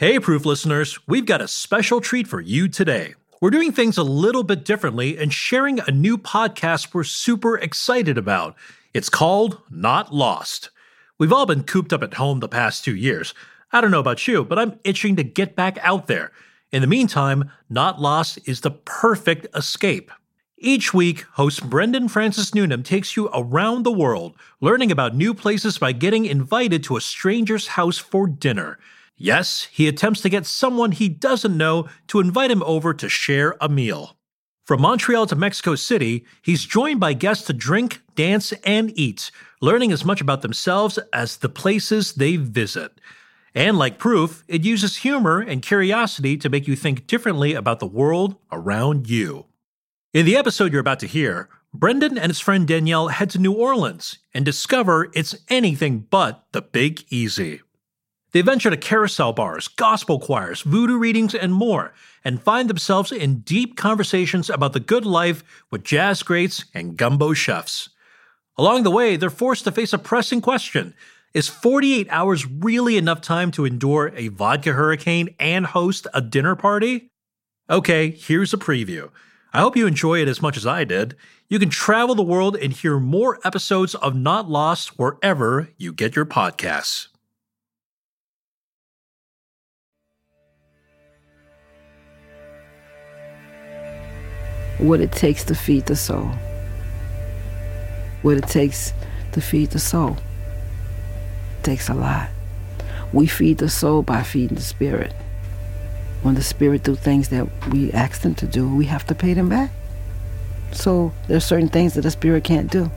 Hey, Proof listeners, we've got a special treat for you today. We're doing things a little bit differently and sharing a new podcast we're super excited about. It's called Not Lost. We've all been cooped up at home the past two years. I don't know about you, but I'm itching to get back out there. In the meantime, Not Lost is the perfect escape. Each week, host Brendan Francis Newnam takes you around the world, learning about new places by getting invited to a stranger's house for dinner. Yes, he attempts to get someone he doesn't know to invite him over to share a meal. From Montreal to Mexico City, he's joined by guests to drink, dance, and eat, learning as much about themselves as the places they visit. And like proof, it uses humor and curiosity to make you think differently about the world around you. In the episode you're about to hear, Brendan and his friend Danielle head to New Orleans and discover it's anything but the Big Easy. They venture to carousel bars, gospel choirs, voodoo readings, and more, and find themselves in deep conversations about the good life with jazz greats and gumbo chefs. Along the way, they're forced to face a pressing question Is 48 hours really enough time to endure a vodka hurricane and host a dinner party? Okay, here's a preview. I hope you enjoy it as much as I did. You can travel the world and hear more episodes of Not Lost wherever you get your podcasts. What it takes to feed the soul. What it takes to feed the soul. It takes a lot. We feed the soul by feeding the spirit. When the spirit do things that we ask them to do, we have to pay them back. So there's certain things that the spirit can't do.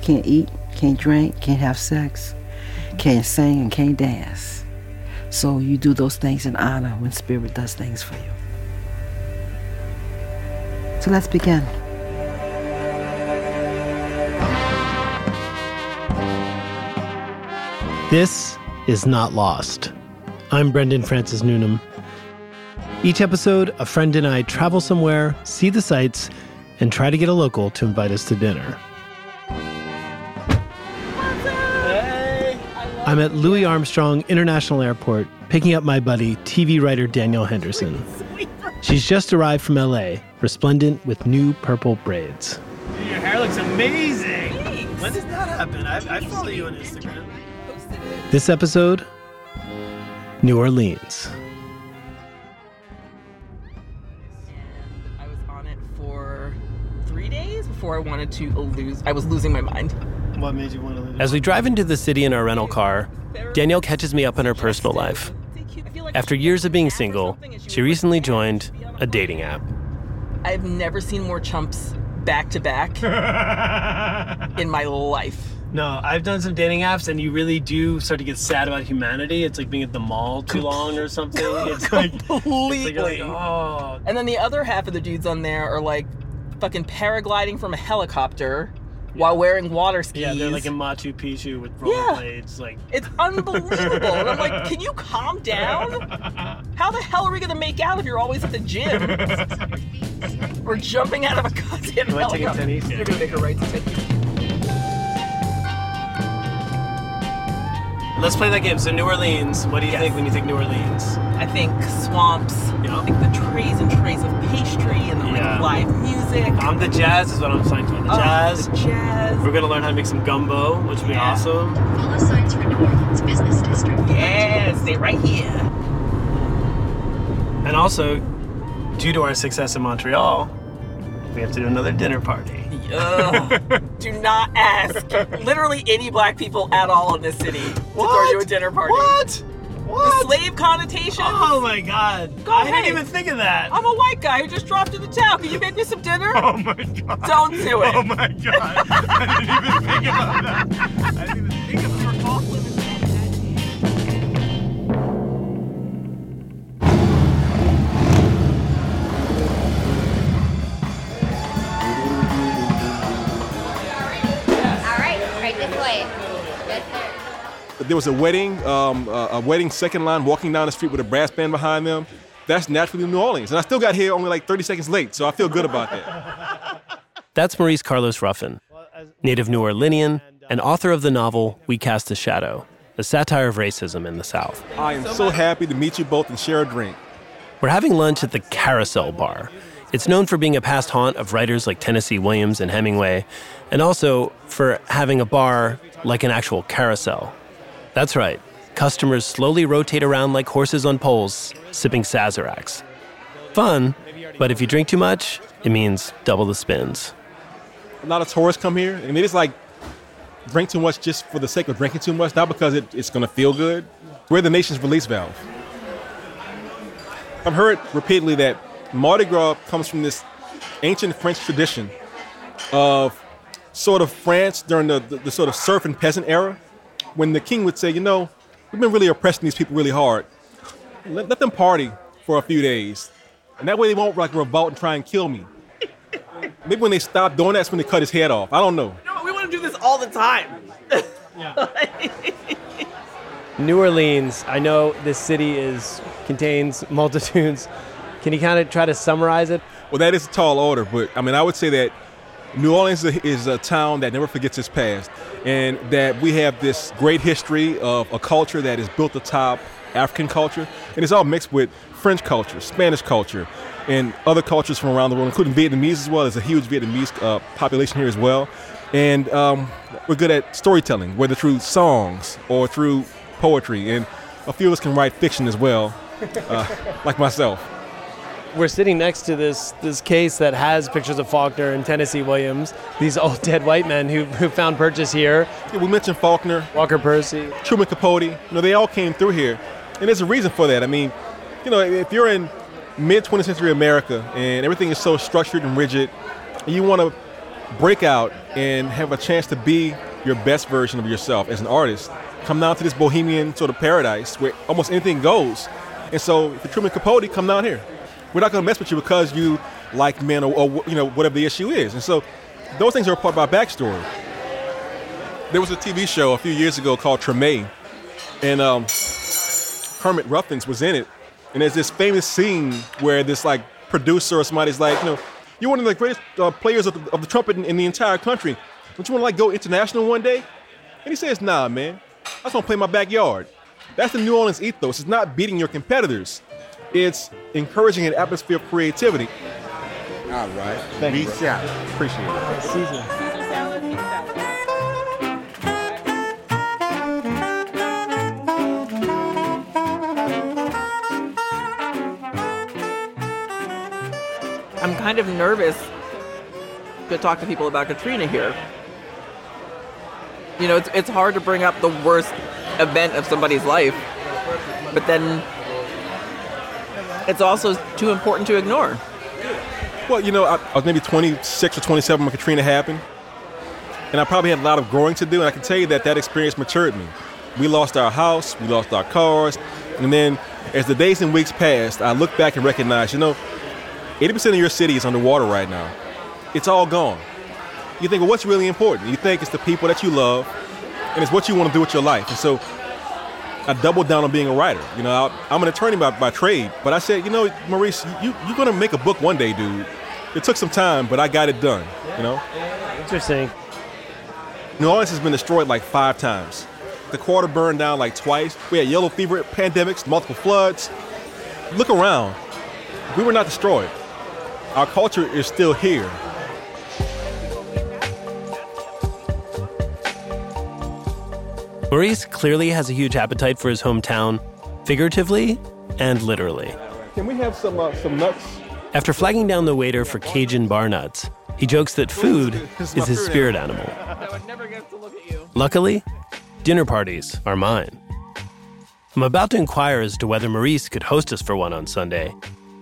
Can't eat, can't drink, can't have sex, can't sing, and can't dance. So you do those things in honor when spirit does things for you. So let's begin. This is Not Lost. I'm Brendan Francis Newnam. Each episode, a friend and I travel somewhere, see the sights, and try to get a local to invite us to dinner. I'm at Louis Armstrong International Airport picking up my buddy, TV writer Danielle Henderson. She's just arrived from LA, resplendent with new purple braids. Your hair looks amazing. When does that happen? I, I follow you on Instagram. This episode New Orleans. I was on it for three days before I wanted to lose. I was losing my mind. What made you want to leave? As we drive into the city in our rental car, Danielle catches me up on her personal life. After years of being single, she recently joined a dating app. I've never seen more chumps back to back in my life. No, I've done some dating apps, and you really do start to get sad about humanity. It's like being at the mall too long or something. It's like, it's like, Completely. like, oh, And then the other half of the dudes on there are like fucking paragliding from a helicopter while wearing water skis. yeah, they're like in Machu Picchu with Yeah. rollerblades. Like, It's unbelievable. and I'm like, can you calm down? How the hell are we gonna make out if you're always at the gym? We're jumping out of a goddamn You take a helicopter. You're gonna make a right to take let's play that game. So, New Orleans. What do you Yes. think when you think New Orleans? I think swamps, Yeah. I think the trees and trays of pastry and the Yeah. like live music. I'm the jazz. Is what I'm saying to the Oh, jazz. The jazz. We're gonna learn how to make some gumbo, which would be awesome. Follow signs for New Orleans Business District. Yeah, stay right here. And also, due to our success in Montreal, we have to do another dinner party. Ugh. Do not ask literally any black people at all in this city to throw you a dinner party. What? What? The slave connotation. Oh my god. Go I ahead. didn't even think of that. I'm a white guy who just dropped in the town. Can you make me some dinner? Oh my god. Don't do it. Oh my god. I didn't even think about that. I didn't even think of There was a wedding, um, uh, a wedding second line walking down the street with a brass band behind them. That's naturally New Orleans. And I still got here only like 30 seconds late, so I feel good about that. That's Maurice Carlos Ruffin, native New Orleanian and author of the novel We Cast a Shadow, a a satire of racism in the South. I am so happy to meet you both and share a drink. We're having lunch at the Carousel Bar. It's known for being a past haunt of writers like Tennessee Williams and Hemingway, and also for having a bar like an actual carousel. That's right, customers slowly rotate around like horses on poles, sipping Sazeracs. Fun, but if you drink too much, it means double the spins. A lot of tourists come here, and it is like drink too much just for the sake of drinking too much, not because it, it's going to feel good. We're the nation's release valve. I've heard repeatedly that Mardi Gras comes from this ancient French tradition of sort of France during the, the, the sort of serf and peasant era, when the king would say, you know, we've been really oppressing these people really hard. Let, let them party for a few days. And that way they won't like revolt and try and kill me. Maybe when they stop doing that, that's when they cut his head off. I don't know. No, we want to do this all the time. New Orleans, I know this city is contains multitudes. Can you kind of try to summarize it? Well, that is a tall order, but I mean, I would say that New Orleans is a, town that never forgets its past, and that we have this great history of a culture that is built atop African culture, and it's all mixed with French culture, Spanish culture, and other cultures from around the world, including Vietnamese as well. There's a huge Vietnamese uh, population here as well, and um, we're good at storytelling, whether through songs or through poetry, and a few of us can write fiction as well, uh, like myself. We're sitting next to this this case that has pictures of Faulkner and Tennessee Williams, these old dead white men who, who found purchase here. Yeah, we mentioned Faulkner, Walker Percy. Truman Capote. You know, they all came through here, and there's a reason for that. I mean, you know, if you're in mid 20th century America and everything is so structured and rigid, and you want to break out and have a chance to be your best version of yourself as an artist, come down to this bohemian sort of paradise where almost anything goes. And so, if you're Truman Capote, come down here. We're not going to mess with you because you like men or, or you know whatever the issue is. And so, those things are a part of our backstory. There was a TV show a few years ago called Treme, and um, Kermit Ruffins was in it. And there's this famous scene where this like producer or somebody's like, you know, you're one of the greatest uh, players of the, of the trumpet in, in the entire country. Don't you want to like go international one day? And he says, Nah, man. I just want to play in my backyard. That's the New Orleans ethos. It's not beating your competitors. It's encouraging an atmosphere of creativity. All right. Thank you, Peace bro. out. Appreciate it. Caesar salad, Caesar salad. I'm kind of nervous to talk to people about Katrina here. You know, it's, it's hard to bring up the worst event of somebody's life, but then it's also too important to ignore. Well, you know, I, I was maybe 26 or 27 when Katrina happened, and I probably had a lot of growing to do. And I can tell you that that experience matured me. We lost our house, we lost our cars, and then as the days and weeks passed, I looked back and recognized, you know, 80% of your city is underwater right now. It's all gone. You think, well, what's really important? You think it's the people that you love, and it's what you want to do with your life. And so I doubled down on being a writer. You know, I, I'm an attorney by, by trade, but I said, you know, Maurice, you, you're going to make a book one day, dude. It took some time, but I got it done, you know? Interesting. New Orleans has been destroyed like five times. The quarter burned down like twice. We had yellow fever, pandemics, multiple floods. Look around. We were not destroyed. Our culture is still here. Maurice clearly has a huge appetite for his hometown, figuratively and literally. Can we have some uh, some nuts? After flagging down the waiter for Cajun bar nuts, he jokes that food is his spirit animal. I would never get to look at you. Luckily, dinner parties are mine. I'm about to inquire as to whether Maurice could host us for one on Sunday,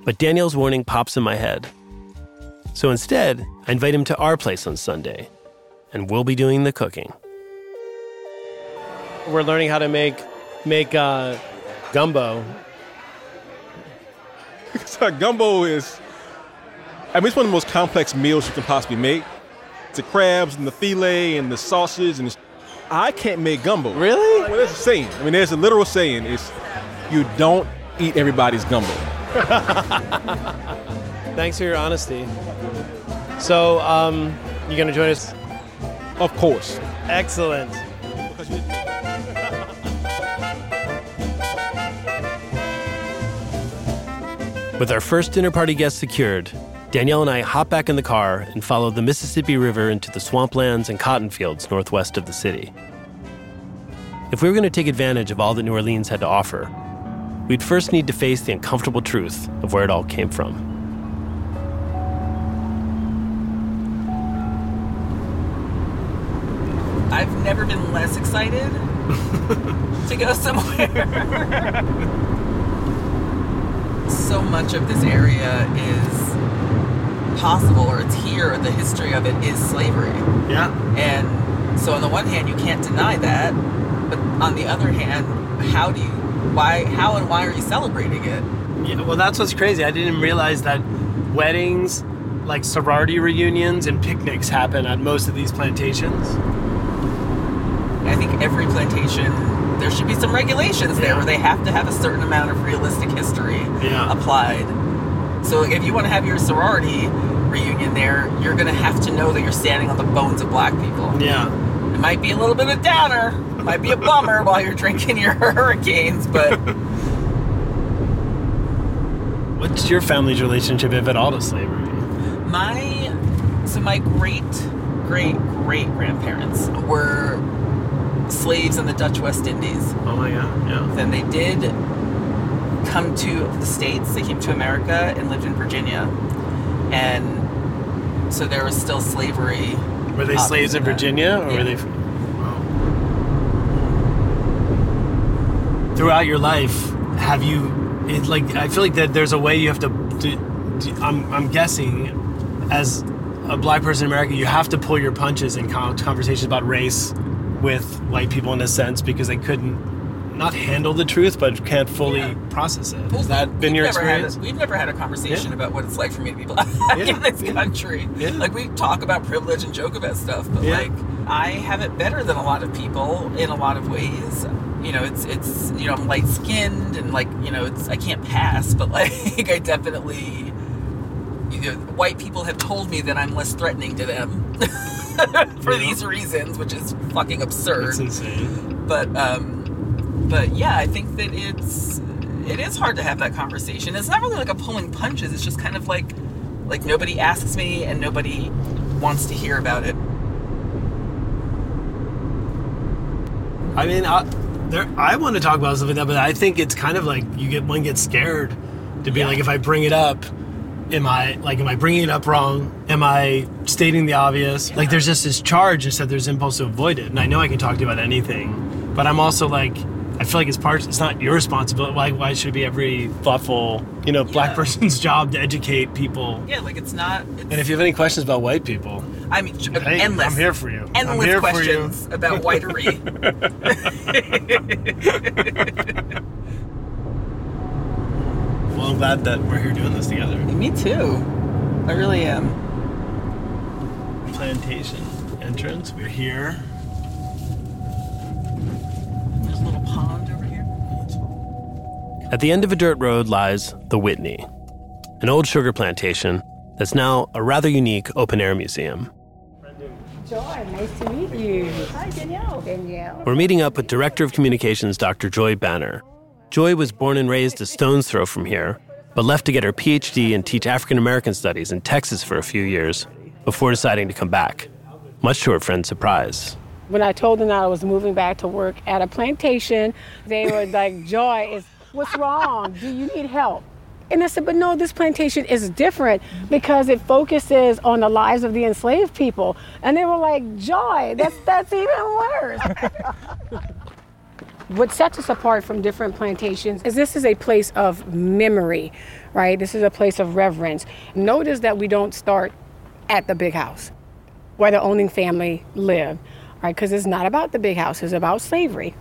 but Danielle's warning pops in my head. So instead, I invite him to our place on Sunday, and we'll be doing the cooking. We're learning how to make make uh, gumbo. So gumbo is, I mean, it's one of the most complex meals you can possibly make. It's the crabs and the filet and the sausage and the, I can't make gumbo. Really? Well, there's a saying. I mean, there's a literal saying. It's you don't eat everybody's gumbo. Thanks for your honesty. So, um, you gonna join us? Of course. Excellent. With our first dinner party guest secured, Danielle and I hop back in the car and follow the Mississippi River into the swamplands and cotton fields northwest of the city. If we were going to take advantage of all that New Orleans had to offer, we'd first need to face the uncomfortable truth of where it all came from. I've never been less excited to go somewhere. so much of this area is possible, or it's here, the history of it is slavery. Yeah. And so, on the one hand, you can't deny that, but on the other hand, how do you, why, how and why are you celebrating it? Yeah, well, that's what's crazy. I didn't realize that weddings, like sorority reunions, and picnics happen at most of these plantations. I think every plantation, there should be some regulations there Yeah. where they have to have a certain amount of realistic history Yeah. applied. So if you want to have your sorority reunion there, you're going to have to know that you're standing on the bones of black people. Yeah. It might be a little bit of a downer, might be a bummer while you're drinking your hurricanes, but What's your family's relationship, if at all, to slavery? my so my great great great grandparents were slaves in the Dutch West Indies. Oh my god. Yeah. Then they did come to the States. They came to America and lived in Virginia. And so there was still slavery. Were they slaves in. Virginia, or Yeah. were they? Throughout your life, have you? It, like, I feel like that there's a way you have to. do do- I'm, I'm guessing, as a black person in America, you have to pull your punches in con- conversations about race with white people in a sense because they couldn't not handle the truth, but can't fully Yeah. process it. Has that been your had a- experience? we've never had a conversation Yeah. about what it's like for me to be black Yeah, in this country. Like we talk about privilege and joke about stuff, but like I have it better than a lot of people in a lot of ways. You know, it's it's you know I'm light skinned and like you know it's I can't pass, but like I definitely. You know, white people have told me that I'm less threatening to them for Yeah. these reasons, which is fucking absurd It's insane. but um but yeah i think that it's it is hard to have that conversation it's not really like a pulling punches it's just kind of like like nobody asks me and nobody wants to hear about it I mean, I, there, I want to talk about stuff like that, but I think it's kind of like you get one gets scared to be Yeah. like, if I bring it up, am I like, am I bringing it up wrong? Am I stating the obvious? Like, there's just this charge instead. There's impulse to avoid it, and I know I can talk to you about anything, but I'm also like, I feel like it's part. It's not your responsibility. Why? Why should it be every thoughtful, you know, black Yeah. person's job to educate people? yeah like it's not it's, And if you have any questions about white people, I mean hey, endless I'm here for you. Endless questions about whitery Well, I'm glad that we're here doing this together. me too i really am plantation entrance. We're here. there's a little pond over here At the end of a dirt road lies the Whitney, an old sugar plantation that's now a rather unique open air museum. Joy, nice to meet you. Hi, Danielle. Danielle. We're meeting up with Director of Communications Dr. Joy Banner. Joy was born and raised a stone's throw from here, but left to get her PhD and teach African American studies in Texas for a few years before deciding to come back, much to her friend's surprise. When I told them that I was moving back to work at a plantation, they were like, Joy, is what's wrong? Do you need help? And I said, but no, this plantation is different because it focuses on the lives of the enslaved people. And they were like, Joy, that's that's even worse. what sets us apart from different plantations is this is a place of memory, right? This is a place of reverence. Notice that we don't start at the big house where the owning family lived, right? Because it's not about the big house, it's about slavery.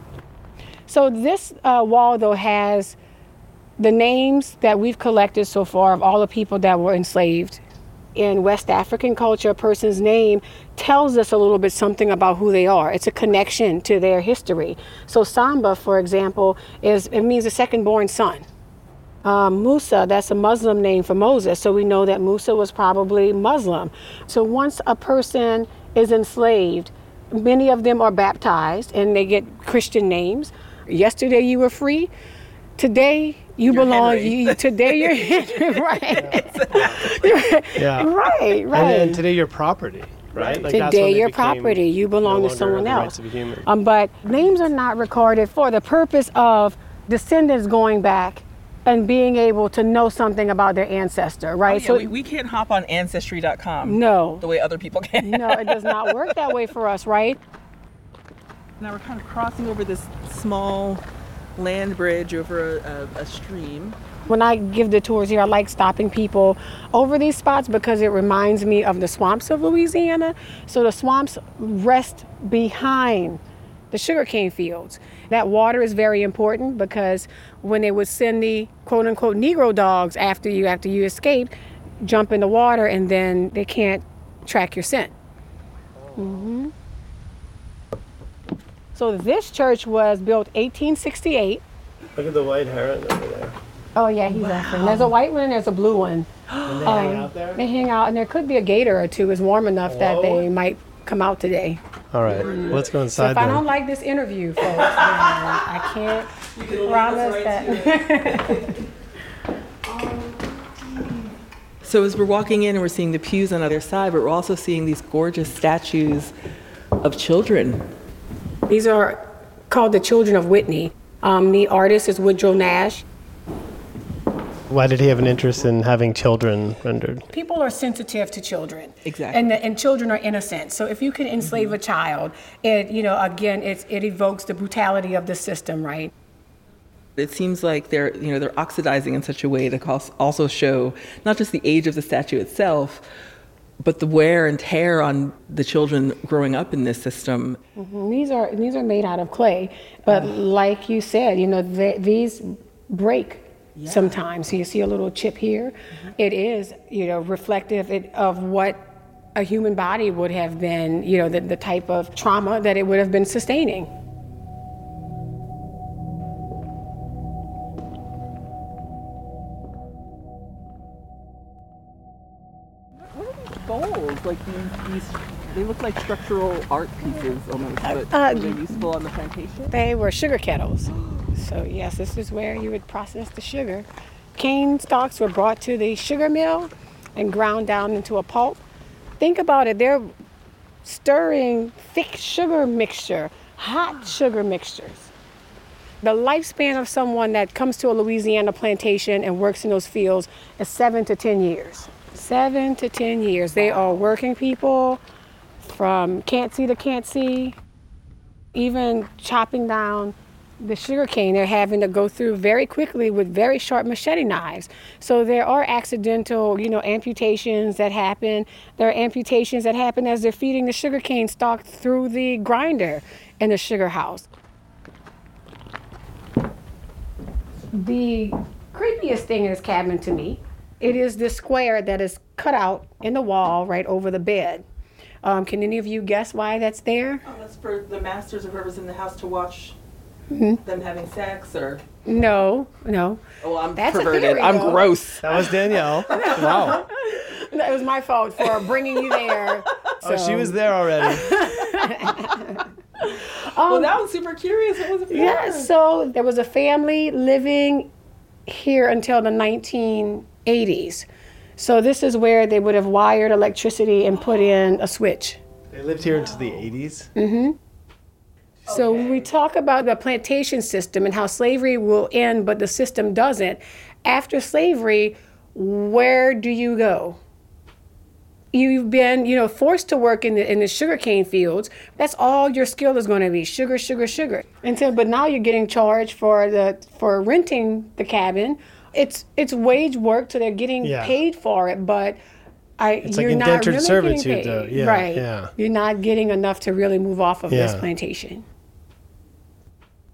So this uh, wall, though, has the names that we've collected so far of all the people that were enslaved. In West African culture, a person's name tells us a little bit something about who they are. It's a connection to their history. So Samba, for example, is it means the second born son. Um, Musa, that's a Muslim name for Moses, so we know that Musa was probably Muslim. So once a person is enslaved, many of them are baptized and they get Christian names. Yesterday you were free, Today you You're belong. Henry. You, today you're Henry, right. Yeah. right, And right. then today you're property, right? Like, Today they your property. You no belong to someone else. rights of. Um, but names are not recorded for the purpose of descendants going back and being able to know something about their ancestor, right? Oh, yeah, we, we can't hop on ancestry.com no, the way other people can. no, it does not work that way for us, right? Now we're kind of crossing over this small land bridge over a, a, a stream. When I give the tours here, I like stopping people over these spots because it reminds me of the swamps of Louisiana. So the swamps rest behind the sugarcane fields. That water is very important because when they would send the quote unquote Negro dogs after you after you escape, jump in the water and then they can't track your scent. hmm So this church was built 1868. Look at the white heron over there. Oh yeah, he's African. There's a white one and there's a blue one. And they Um, hang out there? They hang out, and there could be a gator or two. It's warm enough that they might come out today. All right, let's go So inside if I don't like this interview, folks, then I can't promise that. So as we're walking in and we're seeing the pews on the other side, but we're also seeing these gorgeous statues of children. These are called the Children of Whitney. Um, the artist is Woodrow Nash. Why did he have an interest in having children rendered? People are sensitive to children. Exactly. And, the, and children are innocent. So if you can enslave a child, it, you know, again, it's, it evokes the brutality of the system, right? It seems like they're, you know, they're oxidizing in such a way to also show not just the age of the statue itself, but the wear and tear on the children growing up in this system. Mhm. These are these are made out of clay, but like you said, you know they, these break sometimes. So you see a little chip here. It is you know reflective of what a human body would have been. You know the, the type of trauma that it would have been sustaining. Bowls, like these, these, they look like structural art pieces almost, but Uh, were they useful on the plantation? They were sugar kettles. So yes, this is where you would process the sugar. Cane stalks were brought to the sugar mill and ground down into a pulp. Think about it, they're stirring thick sugar mixture, hot sugar mixtures. The lifespan of someone that comes to a Louisiana plantation and works in those fields is seven to 10 years. Seven to 10 years. They are working people from can't see to can't see, even chopping down the sugar cane they're having to go through very quickly with very sharp machete knives. So there are accidental you know amputations that happen. There are amputations that happen as they're feeding the sugar cane stalk through the grinder in the sugar house. The creepiest thing in this cabin to me it is this square that is cut out in the wall right over the bed um, can any of you guess why that's there Oh, that's for the masters or whoever's in the house to watch Mm-hmm. them having sex or. no no Oh, I'm That's a perverted. theory, I'm though. gross. That was Danielle. wow. That was my fault for bringing you there. Oh, she was there already. well, that I'm super curious. What was it for? Yeah, so there was a family living here until the 1980s. So this is where they would have wired electricity and put in a switch. They lived here until the 80s. Mm-hmm. So when we talk about the plantation system and how slavery will end, but the system doesn't, after slavery, where do you go? You've been, you know, forced to work in the in the sugarcane fields. That's all your skill is going to be sugar, sugar, sugar. Until, but now you're getting charged for the for renting the cabin. It's it's wage work, so they're getting Yeah. paid for it. But I, It's you're not indentured really servitude, getting paid. though. Yeah, right? yeah. You're not getting enough to really move off of this plantation.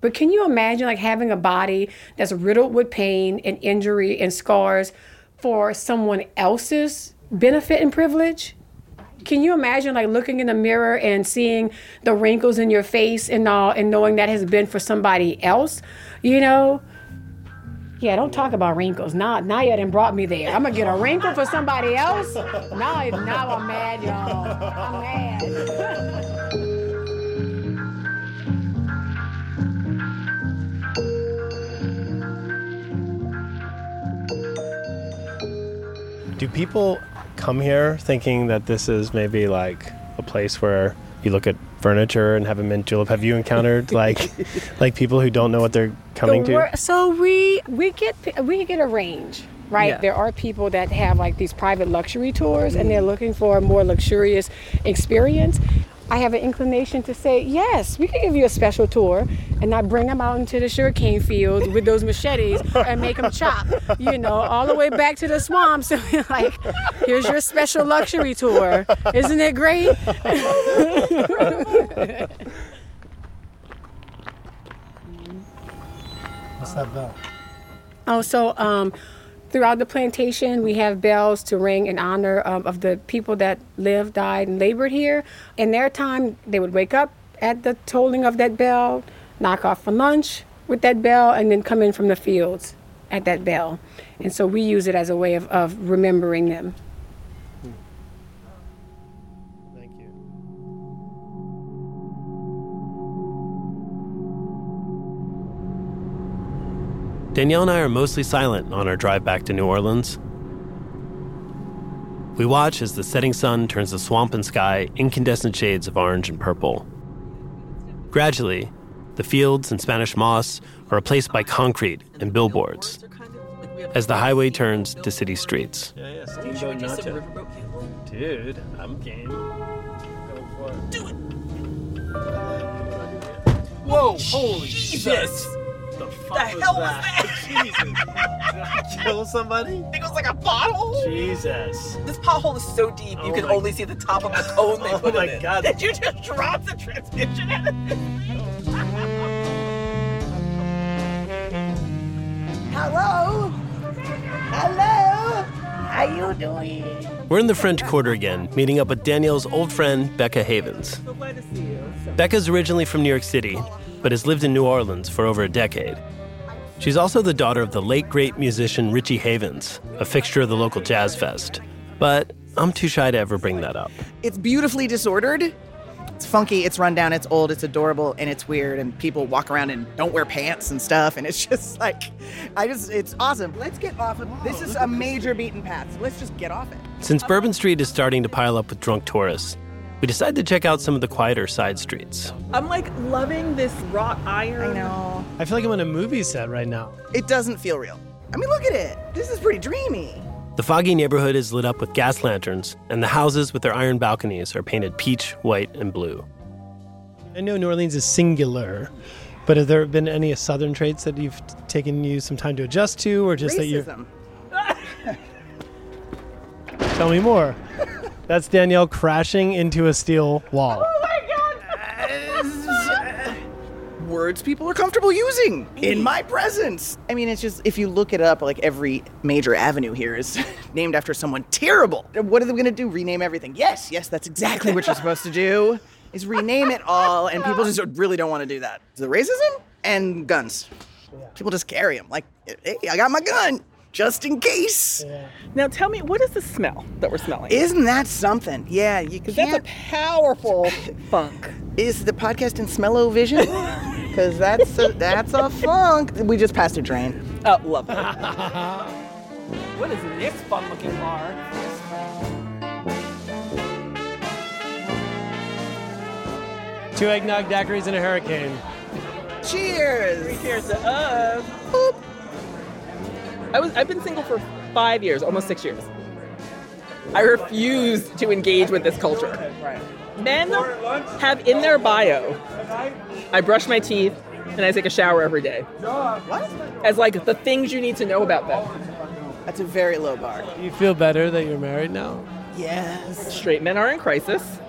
But can you imagine like having a body that's riddled with pain and injury and scars for someone else's benefit and privilege. Can you imagine like looking in the mirror and seeing the wrinkles in your face and all and knowing that has been for somebody else? You know? Yeah, don't talk about wrinkles. Nah, Naya done brought me there. I'm gonna get a wrinkle for somebody else. Now, now I'm mad, y'all. I'm mad. Do people come here thinking that this is maybe like a place where you look at furniture and have a mint julep? Have you encountered like like people who don't know what they're coming The to? so we we get we get a range right Yeah. there are people that have like these private luxury tours and mm. they're looking for a more luxurious experience i have an inclination to say yes we can give you a special tour and not bring them out into the sugarcane field with those machetes and make them chop you know all the way back to the swamps like here's your special luxury tour isn't it great What's that bell? Oh, so um, throughout the plantation, we have bells to ring in honor of, of the people that lived, died, and labored here. In their time, they would wake up at the tolling of that bell, knock off for lunch with that bell, and then come in from the fields at that bell. And so we use it as a way of, of remembering them. Danielle and I are mostly silent on our drive back to New Orleans. We watch as the setting sun turns the swamp and sky incandescent shades of orange and purple. Gradually, the fields and Spanish moss are replaced by concrete and billboards as the highway turns to city streets. Should we do some? Dude, I'm game. Do it. Whoa! Holy Jesus! The, The hell was that? Jesus! Did I kill somebody? I think it was like a bottle. Jesus! This pothole is so deep you Oh can my- only see the top of the cone they Oh put my in it. God. Did you just drop the transmission out of it? Hello? Hello? How you doing? We're in the French Quarter again, meeting up with Danielle's old friend, Becca Havens. So Becca's originally from New York City, but has lived in New Orleans for over a decade. She's also the daughter of the late great musician Richie Havens, a fixture of the local jazz fest. But I'm too shy to ever bring that up. It's beautifully disordered. It's funky, it's run down, it's old, it's adorable, and it's weird. And people walk around and don't wear pants and stuff. And it's just like, I just, it's awesome. Let's get off of this. Is a major beaten path. So let's just get off it. Since Bourbon Street is starting to pile up with drunk tourists, we decided to check out some of the quieter side streets. I'm like loving this wrought iron. I know. I feel like I'm on a movie set right now. It doesn't feel real. I mean, look at it. This is pretty dreamy. The foggy neighborhood is lit up with gas lanterns, and the houses with their iron balconies are painted peach, white, and blue. I know New Orleans is singular, but have there been any southern traits that you've taken you some time to adjust to, or just that you Racism. tell me more? That's Danielle crashing into a steel wall. Oh my god! Words people are comfortable using in my presence. I mean, it's just if you look it up, like every major avenue here is named after someone terrible. What are they going to do? Rename everything? Yes, yes, that's exactly what you're supposed to do. Is rename it all, and people just really don't want to do that. The racism and guns. People just carry them. Like, hey, I got my gun just in case. Now tell me, what is the smell that we're smelling? Isn't that something? Yeah, you Because that's a powerful funk. Is the podcast in Smello-Vision? Because that's a, that's a funk. We just passed a drain. Oh, lovely. what is this fun-looking bar? Two eggnog daiquiris and a hurricane. Cheers. Cheers to us. Uh, Boop. I was I've been single for five years, almost six years. I refuse to engage with this culture. Men have in their bio, I brush my teeth and I take a shower every day. What? As like the things you need to know about them. That's a very low bar. You feel better that you're married now? Yes. Straight men are in crisis.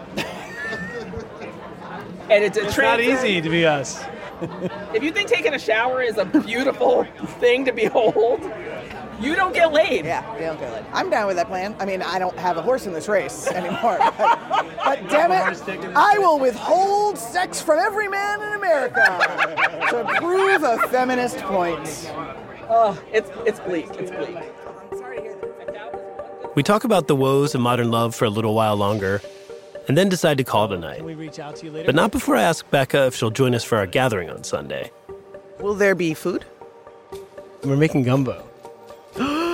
and it's a It's not easy to be us. If you think taking a shower is a beautiful thing to behold, you don't get laid. Yeah, they don't get laid. I'm down with that plan. I mean, I don't have a horse in this race anymore. But, but damn it, I will withhold sex from every man in America to prove a feminist point. Oh, it's it's bleak. It's bleak. We talk about the woes of modern love for a little while longer, and then decide to call tonight. a we reach out to you later? But not before I ask Becca if she'll join us for our gathering on Sunday. Will there be food? We're making gumbo.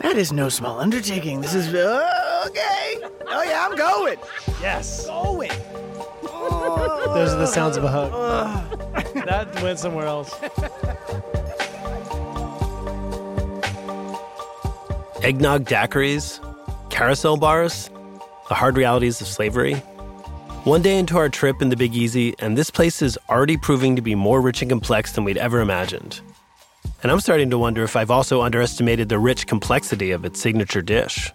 That is no small undertaking. This is uh, okay. Oh yeah, I'm going. Yes. Going. Those are the sounds of a hug. that went somewhere else. Eggnog daiquiris, carousel bars, the hard realities of slavery. One day into our trip in the Big Easy, and this place is already proving to be more rich and complex than we'd ever imagined. And I'm starting to wonder if I've also underestimated the rich complexity of its signature dish.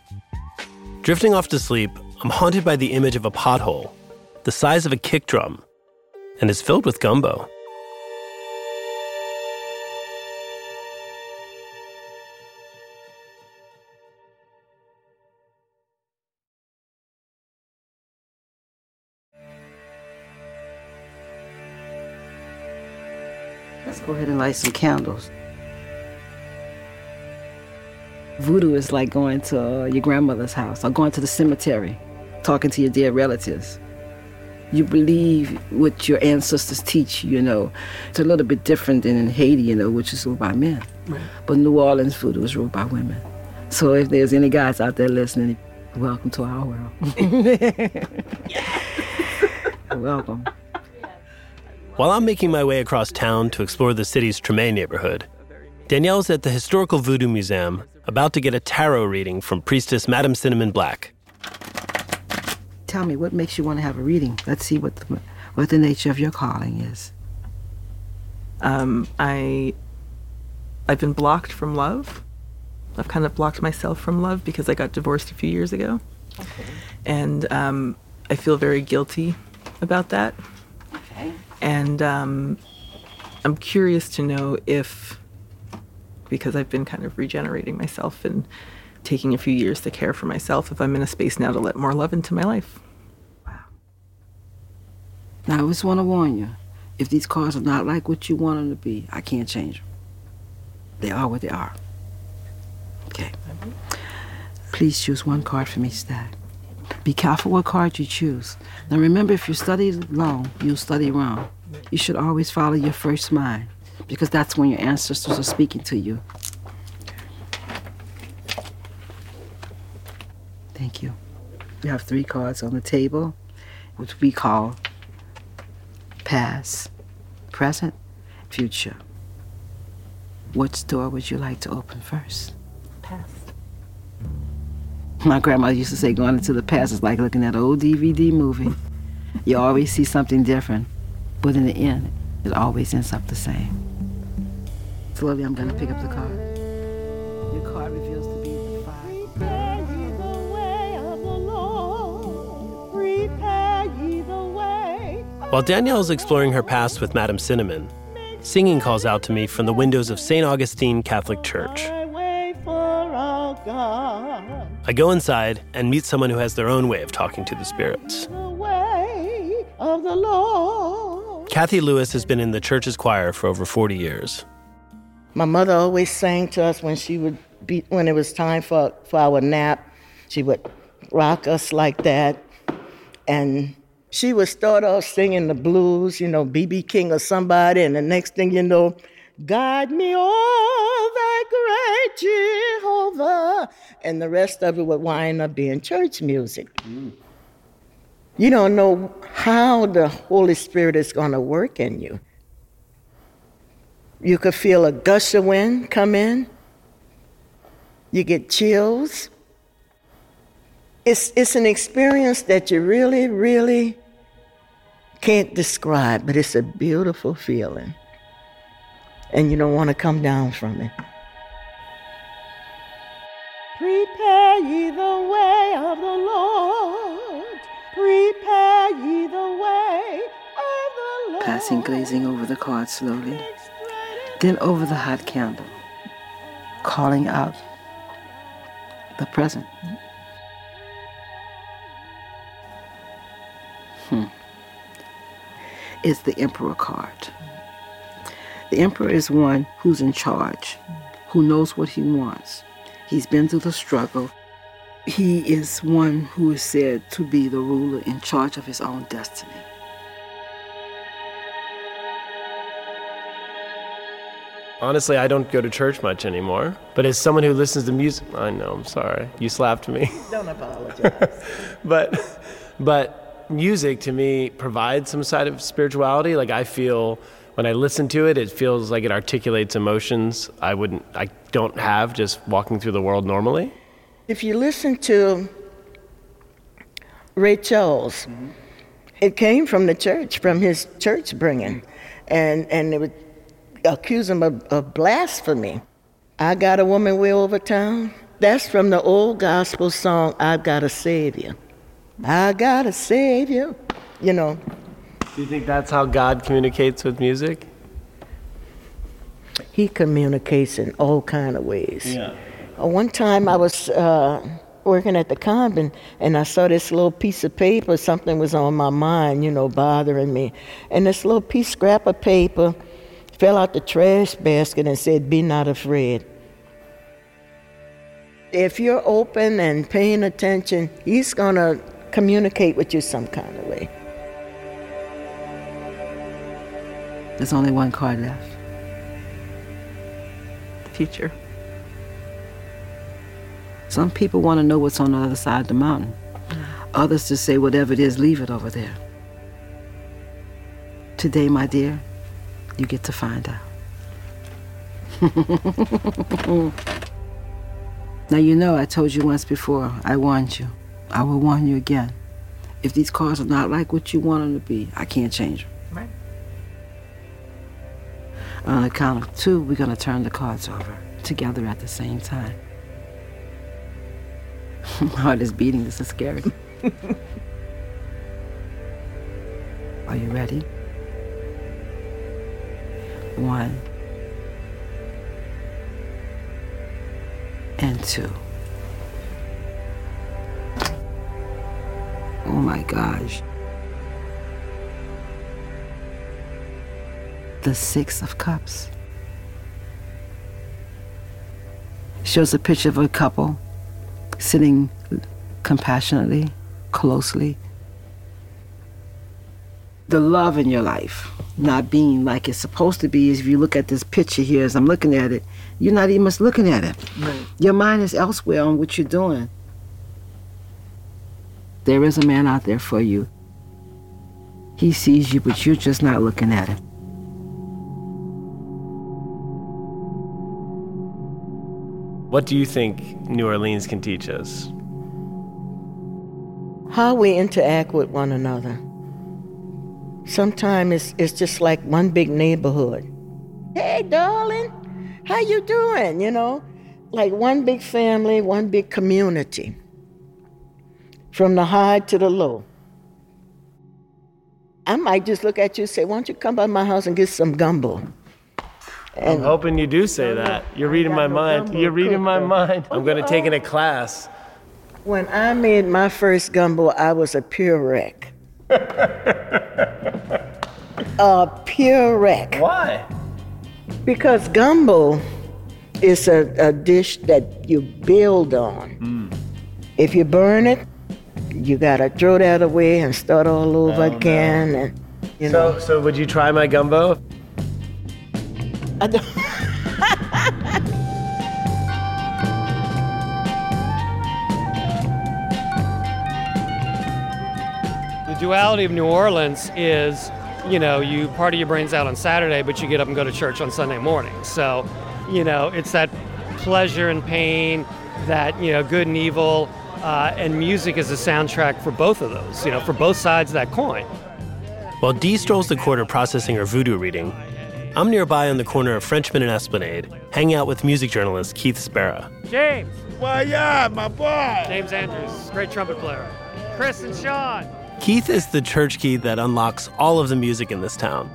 Drifting off to sleep, I'm haunted by the image of a pothole, the size of a kick drum, and is filled with gumbo. Go ahead and light some candles. Voodoo is like going to uh, your grandmother's house or going to the cemetery, talking to your dead relatives. You believe what your ancestors teach you, you know. It's a little bit different than in Haiti, you know, which is ruled by men. But New Orleans voodoo is ruled by women. So if there's any guys out there listening, welcome to our world. welcome. While I'm making my way across town to explore the city's Treme neighborhood, Danielle's at the Historical Voodoo Museum about to get a tarot reading from priestess Madame Cinnamon Black. Tell me, what makes you want to have a reading? Let's see what the, what the nature of your calling is. Um, I I've been blocked from love. I've kind of blocked myself from love because I got divorced a few years ago, and um, I feel very guilty about that. Okay. And um, I'm curious to know if, because I've been kind of regenerating myself and taking a few years to care for myself, if I'm in a space now to let more love into my life. Wow. Now, I just want to warn you if these cards are not like what you want them to be, I can't change them. They are what they are. Okay. Please choose one card from each stack. Be careful what card you choose. Now, remember, if you study long, you'll study wrong. You should always follow your first mind because that's when your ancestors are speaking to you. Thank you. You have three cards on the table, which we call past, present, future. Which door would you like to open first? Past. My grandma used to say going into the past is like looking at an old DVD movie. You always see something different, but in the end, it always ends up the same. Slowly, I'm going to pick up the card. Your card reveals to be the five. While Danielle is exploring her past with Madame Cinnamon, singing calls out to me from the windows of St. Augustine Catholic Church. I go inside and meet someone who has their own way of talking to the spirits. Kathy Lewis has been in the church's choir for over 40 years. My mother always sang to us when she would be when it was time for, for our nap. She would rock us like that. And she would start off singing the blues, you know, BB King or somebody, and the next thing you know, guide me, oh, thy great Jehovah. And the rest of it would wind up being church music. Mm. You don't know how the Holy Spirit is going to work in you. You could feel a gush of wind come in. You get chills. It's, it's an experience that you really, really can't describe, but it's a beautiful feeling. And you don't want to come down from it. Prepare ye the way of the Lord. Prepare ye the way of the Lord. Passing glazing over the card slowly, then over the hot candle, calling out the present. Hmm. Is the Emperor card. The Emperor is one who's in charge, who knows what he wants. He's been through the struggle. He is one who is said to be the ruler in charge of his own destiny. Honestly, I don't go to church much anymore. But as someone who listens to music, I know, I'm sorry. You slapped me. Don't apologize. but but music to me provides some side of spirituality. Like I feel when I listen to it, it feels like it articulates emotions I wouldn't I don't have just walking through the world normally. If you listen to Ray Charles, it came from the church, from his church bringing, and and they would accuse him of, of blasphemy. I got a woman way over town. That's from the old gospel song, I've Got a Savior. I got a Savior. You know, Do you think that's how God communicates with music? he communicates in all kind of ways. Uh, One time I was uh, working at the convent and I saw this little piece of paper. Something was on my mind, you know, bothering me. And this little piece scrap of paper fell out the trash basket and said, "Be not afraid." If you're open and paying attention, he's gonna communicate with you some kind of way. There's only one card left. The future. Some people want to know what's on the other side of the mountain. Mm. Others just say, whatever it is, leave it over there. Today, my dear, you get to find out. now, you know, I told you once before, I warned you. I will warn you again. If these cards are not like what you want them to be, I can't change them. Right. On the count of two, we're going to turn the cards over together at the same time. My heart is beating. This is scary. Are you ready? One and two. Oh my gosh. The Six of Cups. Shows a picture of a couple sitting compassionately, closely. The love in your life not being like it's supposed to be is if you look at this picture here as I'm looking at it, you're not even looking at it. Right. Your mind is elsewhere on what you're doing. There is a man out there for you. He sees you, but you're just not looking at him. What do you think New Orleans can teach us? how we interact with one another. Sometimes it's, it's just like one big neighborhood. Hey, darling, how you doing? You know, like one big family, one big community. From the high to the low. I might just look at you and say, why don't you come by my house and get some gumbo? I'm hoping you do say that. You're reading my mind. You're reading my mind. I'm going to take in a class. When I made my first gumbo, I was a pure wreck. a pure wreck. Why? Because gumbo is a, a dish that you build on. Hmm. If you burn it, you gotta throw that away and start all over oh, again. And you know, So, so would you try my gumbo? I don't- The duality of New Orleans is, you know, you party your brains out on Saturday, but you get up and go to church on Sunday morning. So, you know, it's that pleasure and pain, that, you know, good and evil, uh, and music is a soundtrack for both of those, you know, for both sides of that coin. While Dee strolls the quarter processing her voodoo reading, I'm nearby on the corner of Frenchmen and Esplanade, hanging out with music journalist Keith Spera. James. Why, yeah, my boy. James Andrews, great trumpet player. Chris and Sean. Keith is the church key that unlocks all of the music in this town.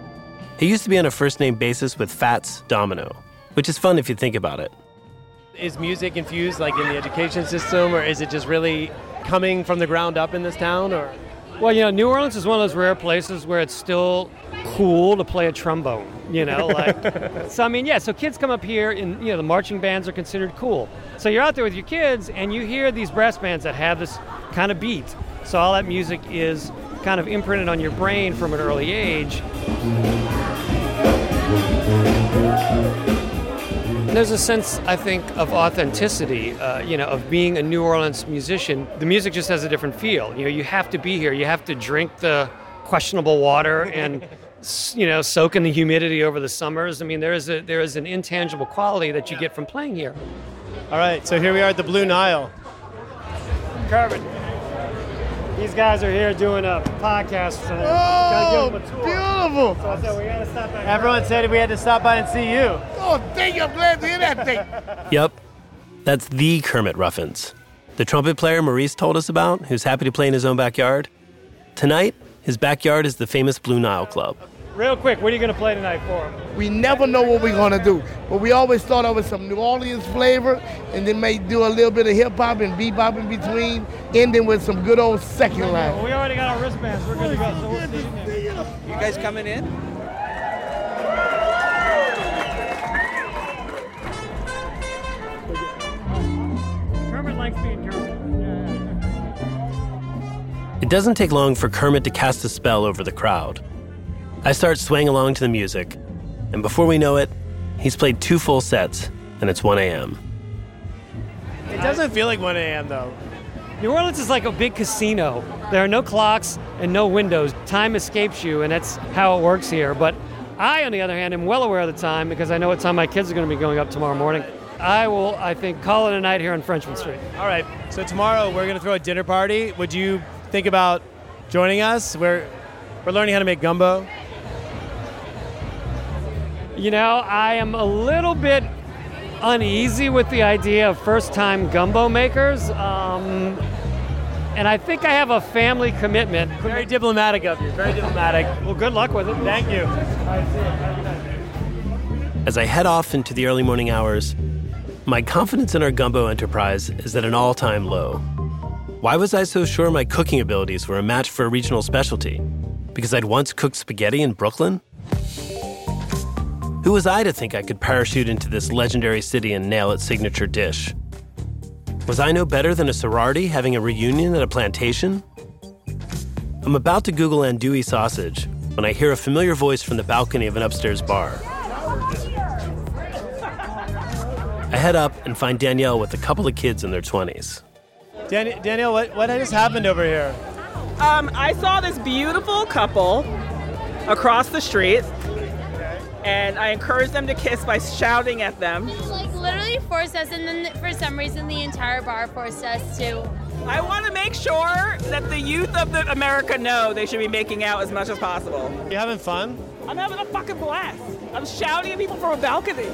He used to be on a first name basis with Fats Domino, which is fun if you think about it. Is music infused like in the education system, or is it just really coming from the ground up in this town? Or Well, you know, New Orleans is one of those rare places where it's still cool to play a trombone. You know, like so. I mean, yeah. So kids come up here, and you know, the marching bands are considered cool. So you're out there with your kids, and you hear these brass bands that have this kind of beat. So all that music is kind of imprinted on your brain from an early age. There's a sense, I think, of authenticity, uh, you know, of being a New Orleans musician. The music just has a different feel. You know, you have to be here. You have to drink the questionable water and, you know, soak in the humidity over the summers. I mean, there is a there is an intangible quality that you get from playing here. All right, so here we are at the Blue Nile. Carmen, these guys are here doing a podcast. So Oh, beautiful. So I said we gotta stop by. Everyone said we had to stop by and see you. Oh, thank you. I'm glad to hear that thing. Yep, that's the Kermit Ruffins. The trumpet player Maurice told us about, who's happy to play in his own backyard. Tonight, his backyard is the famous Blue Nile Club. Real quick, what are you gonna play tonight for 'em? We never know what we're gonna do, but we always start off with some New Orleans flavor, and then may do a little bit of hip hop and bebop in between, ending with some good old second line. We already got our wristbands. We're good to go. So we'll see you. You guys coming in? Kermit likes being Kermit. It doesn't take long for Kermit to cast a spell over the crowd. I start swaying along to the music, and before we know it, he's played two full sets, and it's 1 a.m. It doesn't feel like 1 a.m. though. New Orleans is like a big casino. There are no clocks and no windows. Time escapes you, and that's how it works here. But I, on the other hand, am well aware of the time because I know what time my kids are going to be going up tomorrow morning. I will, I think, call it a night here on Frenchmen Street. All right, so tomorrow we're going to throw a dinner party. Would you think about joining us? We're, we're learning how to make gumbo. You know, I am a little bit uneasy with the idea of first time gumbo makers. Um, and I think I have a family commitment. Very diplomatic of you, very diplomatic. Well, good luck with it. Thank you. As I head off into the early morning hours, my confidence in our gumbo enterprise is at an all time low. Why was I so sure my cooking abilities were a match for a regional specialty? Because I'd once cooked spaghetti in Brooklyn? Who was I to think I could parachute into this legendary city and nail its signature dish? Was I no better than a sorority having a reunion at a plantation? I'm about to Google andouille sausage when I hear a familiar voice from the balcony of an upstairs bar. I head up and find Danielle with a couple of kids in their 20s. Dan- Danielle, what, what has happened over here? Um, I saw this beautiful couple across the street, and I encourage them to kiss by shouting at them. He, Like literally forced us, and then for some reason the entire bar forced us to. I want to make sure that the youth of the America know they should be making out as much as possible. You having fun? I'm having a fucking blast. I'm shouting at people from a balcony.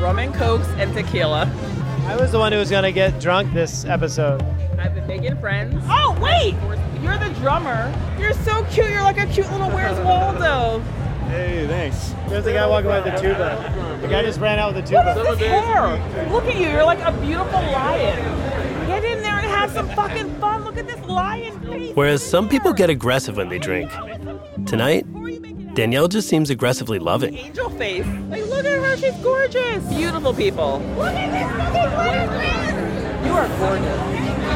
Rum and cokes and tequila. I was the one who was going to get drunk this episode. I've been making friends. Oh wait, you're the drummer. You're so cute. You're like a cute little Where's Waldo. Hey, thanks. There's the guy walking by with the tuba. The guy just ran out with the tuba. is this hair? Look at you. You're like a beautiful lion. Get in there and have some fucking fun. Look at this lion face. Whereas some people get aggressive when they drink. Tonight, Danielle just seems aggressively loving. Angel face. Like, look at her. She's gorgeous. Beautiful people. Look at this fucking You are gorgeous.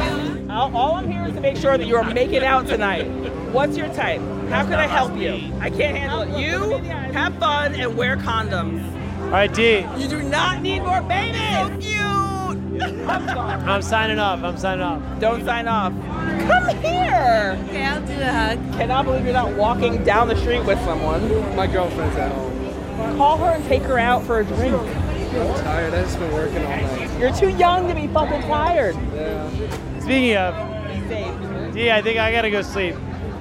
All, all I'm here is to make sure that you are making out tonight. What's your type? How can I help you? I can't handle it. You have fun and wear condoms. All right, D. You do not need more babies. So cute. I'm signing off. I'm signing off. Don't sign off. Come here. Okay, I'll do a hug. Cannot believe you're not walking down the street with someone. My girlfriend's at home. Call her and take her out for a drink. I'm tired. I've just been working all night. You're too young to be fucking tired. Yeah. Speaking of. D, I think I gotta go sleep.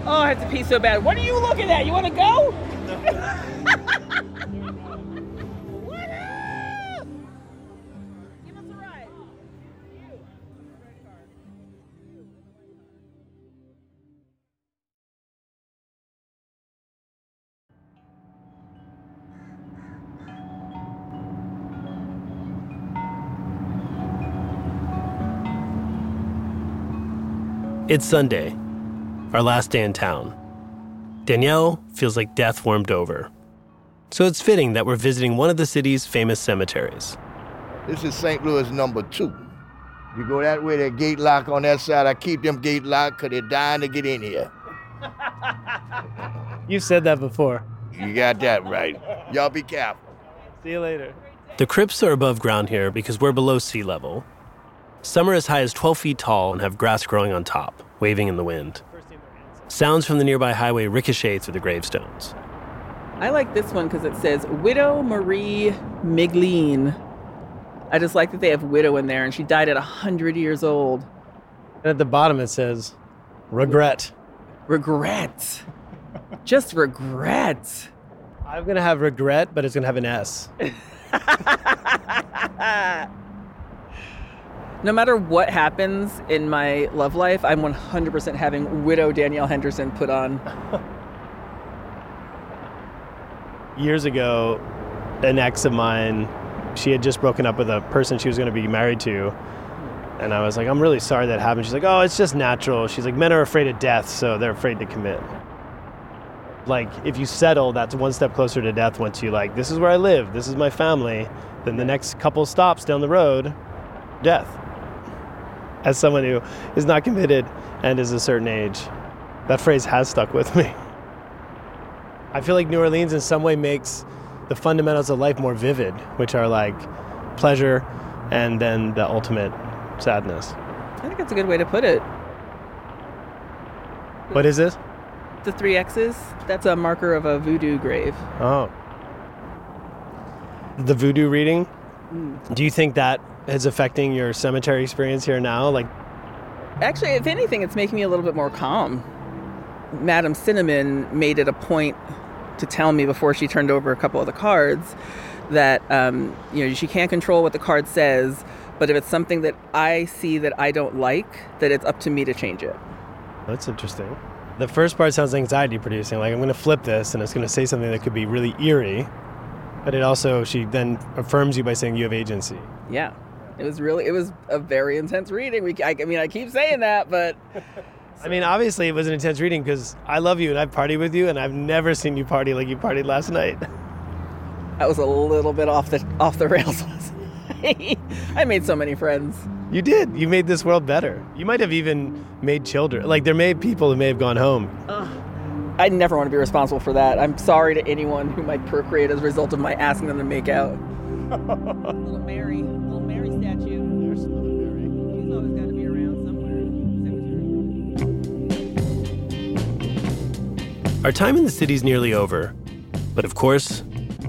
Oh, I have to pee so bad. What are you looking at? You want to go? It's Sunday, our last day in town. Danielle feels like death warmed over. So it's fitting that we're visiting one of the city's famous cemeteries. This is St. Louis number two. You go that way, that gate lock on that side. I keep them gate locked because they're dying to get in here. You said that before. You got that right. Y'all be careful. See you later. The crypts are above ground here because we're below sea level. Some are as high as 12 feet tall and have grass growing on top, waving in the wind. Sounds from the nearby highway ricochet through the gravestones. I like this one because it says Widow Marie Migleen. I just like that they have widow in there, and she died at 100 years old. And at the bottom it says, regret. Regret. Just regret. I'm going to have regret, but it's going to have an S. No matter what happens in my love life, I'm 100% having widow Danielle Henderson put on. Years ago, an ex of mine, she had just broken up with a person she was going to be married to. And I was like, I'm really sorry that happened. She's like, oh, it's just natural. She's like, men are afraid of death, so they're afraid to commit. Like, if you settle, that's one step closer to death once you, like, this is where I live, this is my family. Then the next couple stops down the road, death. As someone who is not committed and is a certain age, that phrase has stuck with me. I feel like New Orleans in some way makes the fundamentals of life more vivid, which are like pleasure and then the ultimate sadness. I think that's a good way to put it. What is this? The three X's, that's a marker of a voodoo grave. Oh. The voodoo reading? Mm. Do you think that is affecting your cemetery experience here now? Like, Actually, if anything, it's making me a little bit more calm. Madam Cinnamon made it a point to tell me before she turned over a couple of the cards that um, you know she can't control what the card says, but if it's something that I see that I don't like, that it's up to me to change it. that's interesting. The first part sounds anxiety producing. Like, I'm going to flip this and it's going to say something that could be really eerie. But it also, she then affirms you by saying you have agency. Yeah, it was really it was a very intense reading. We, I, I mean, I keep saying that, but I mean, obviously, it was an intense reading because I love you and I've partied with you, and I've never seen you party like you partied last night. I was a little bit off the off the rails. I made so many friends. You did. You made this world better. You might have even made children. Like, there may be people who may have gone home. I never want to be responsible for that. I'm sorry to anyone who might procreate as a result of my asking them to make out. Our time in the city's nearly over. But of course,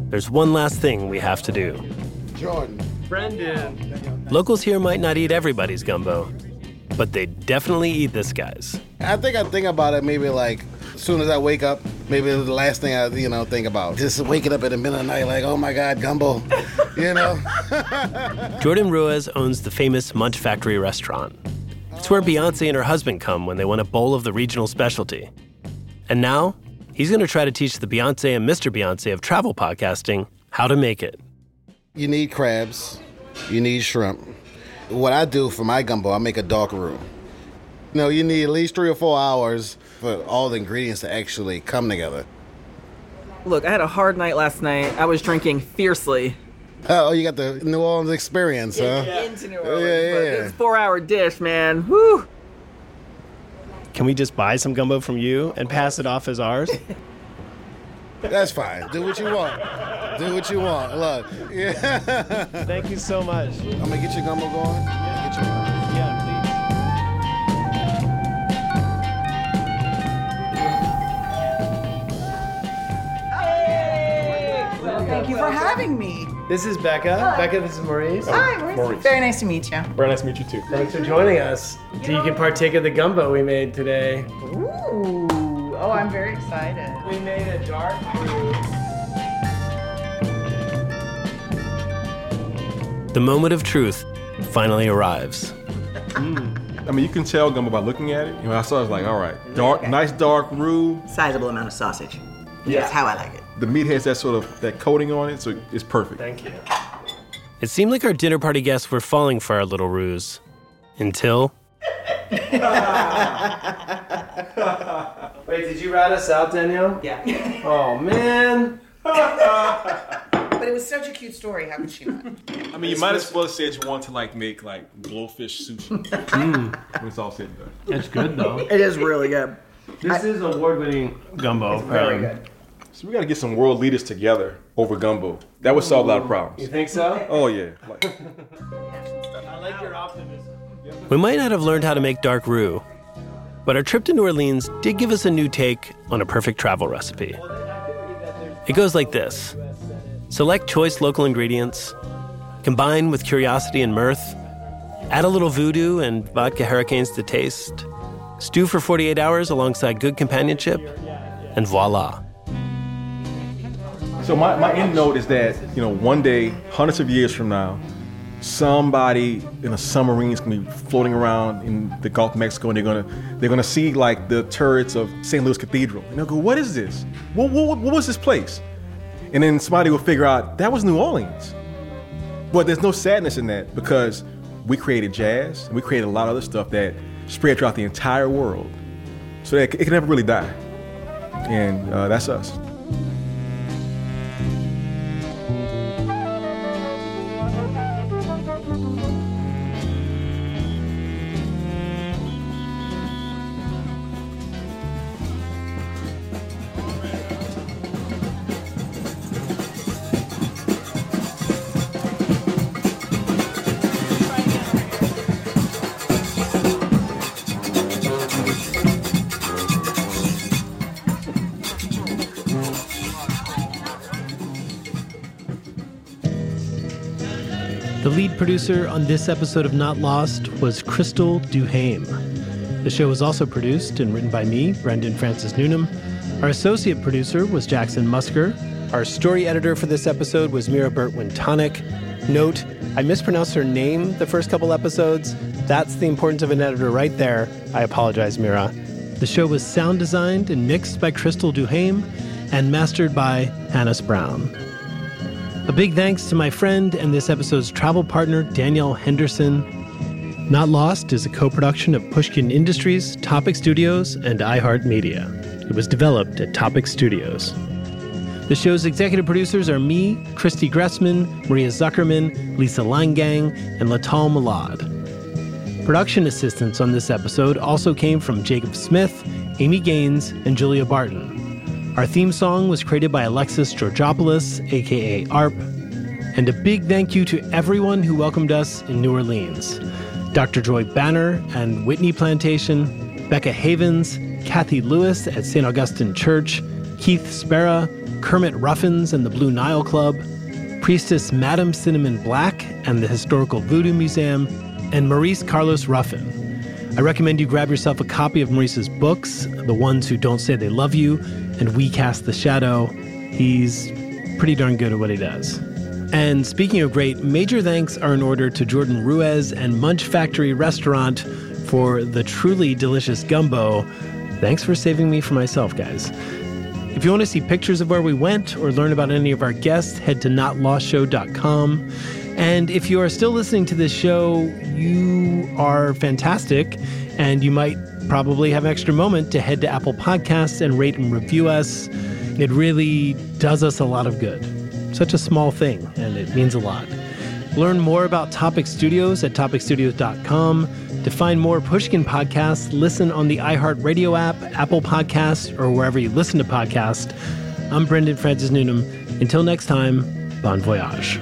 there's one last thing we have to do. Jordan. Brendan. Locals here might not eat everybody's gumbo, but they definitely eat this guy's. I think I think about it maybe like as soon as I wake up, maybe the last thing I you know think about. Just waking up in the middle of the night like, oh my God, gumbo. you know? Jordan Ruiz owns the famous Munch Factory restaurant. It's where Beyonce and her husband come when they want a bowl of the regional specialty. And now, he's going to try to teach the Beyonce and Mr. Beyonce of travel podcasting how to make it. You need crabs, you need shrimp. What I do for my gumbo, I make a dark roux. You know, you need at least three or four hours for all the ingredients to actually come together. Look, I had a hard night last night. I was drinking fiercely. Oh, you got the New Orleans experience, huh? Into New Orleans, Yeah, but yeah. it's a four-hour dish, man. Woo! Can we just buy some gumbo from you and pass it off as ours? That's fine. Do what you want. Do what you want. Look. Yeah. Thank you so much. I'm gonna get your gumbo going. Yeah, get your Yeah, you for having me. This is Becca. Becca, this is Maurice. Hi, Maurice. Maurice. Very nice to meet you. Very nice to meet you too. Thanks for joining us. So you can partake of the gumbo we made today. Ooh. Oh, I'm very excited. We made a dark roux. The moment of truth finally arrives. Hmm. I mean, you can tell gumbo by looking at it. You know, I saw it, I was like, all right, dark, nice dark roux. Sizable amount of sausage. Yeah. That's how I like it. The meat has that sort of that coating on it, so it's perfect. Thank you. It seemed like our dinner party guests were falling for our little ruse. Until. Wait, did you rat us out, Danielle? Yeah. Oh, man. but it was such a cute story. How could she not? I mean, you might as well have said you want to like make like blowfish sushi. when it's all said and done. It's good though. It is really good. This is award-winning gumbo. It's very Um, good. So we got to get some world leaders together over gumbo. That would solve a lot of problems. You think so? Oh yeah. Like, I like your optimism. We might not have learned how to make dark roux, but our trip to New Orleans did give us a new take on a perfect travel recipe. It goes like this select choice local ingredients, combine with curiosity and mirth, add a little voodoo and vodka hurricanes to taste, stew for 48 hours alongside good companionship, and voila. So my, my end note is that you know one day, hundreds of years from now, somebody in a submarine is gonna be floating around in the Gulf of Mexico, and they're gonna they're gonna see like the turrets of St. Louis Cathedral, and they'll go, "What is this? What, what, what was this place?" And then somebody will figure out that was New Orleans. But there's no sadness in that because we created jazz and we created a lot of other stuff that spread throughout the entire world, so that it can never really die. And uh, that's us. Producer on this episode of Not Lost was Crystal Duhame. The show was also produced and written by me, Brendan Francis Newnham. Our associate producer was Jackson Musker. Our story editor for this episode was Mira Burt Wintonick. Note, I mispronounced her name the first couple episodes. That's the importance of an editor right there. I apologize, Mira. The show was sound designed and mixed by Crystal Duhame and mastered by Hannes Brown. A big thanks to my friend and this episode's travel partner, Danielle Henderson. Not Lost is a co production of Pushkin Industries, Topic Studios, and iHeartMedia. It was developed at Topic Studios. The show's executive producers are me, Christy Gressman, Maria Zuckerman, Lisa Leingang, and Letal Molad. Production assistance on this episode also came from Jacob Smith, Amy Gaines, and Julia Barton. Our theme song was created by Alexis Georgopoulos, aka ARP. And a big thank you to everyone who welcomed us in New Orleans Dr. Joy Banner and Whitney Plantation, Becca Havens, Kathy Lewis at St. Augustine Church, Keith Spera, Kermit Ruffins and the Blue Nile Club, Priestess Madam Cinnamon Black and the Historical Voodoo Museum, and Maurice Carlos Ruffin. I recommend you grab yourself a copy of Maurice's books, The Ones Who Don't Say They Love You and We Cast the Shadow. He's pretty darn good at what he does. And speaking of great, major thanks are in order to Jordan Ruiz and Munch Factory Restaurant for the truly delicious gumbo. Thanks for saving me for myself, guys. If you want to see pictures of where we went or learn about any of our guests, head to notlostshow.com. And if you are still listening to this show, you are fantastic, and you might probably have an extra moment to head to Apple Podcasts and rate and review us. It really does us a lot of good. Such a small thing, and it means a lot. Learn more about Topic Studios at topicstudios.com. To find more Pushkin podcasts, listen on the iHeartRadio app, Apple Podcasts, or wherever you listen to podcasts. I'm Brendan Francis Newnham. Until next time, bon voyage.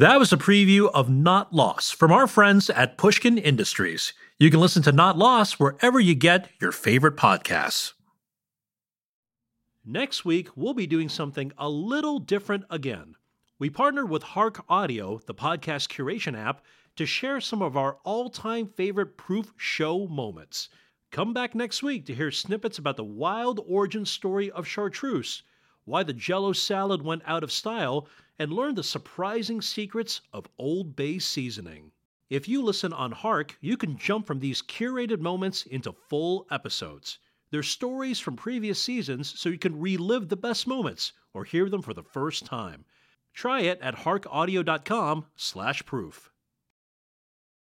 That was a preview of Not Lost from our friends at Pushkin Industries. You can listen to Not Lost wherever you get your favorite podcasts. Next week, we'll be doing something a little different again. We partnered with Hark Audio, the podcast curation app, to share some of our all time favorite proof show moments. Come back next week to hear snippets about the wild origin story of chartreuse, why the jello salad went out of style, and learn the surprising secrets of Old Bay seasoning. If you listen on Hark, you can jump from these curated moments into full episodes. They're stories from previous seasons so you can relive the best moments or hear them for the first time. Try it at harkaudio.com slash proof.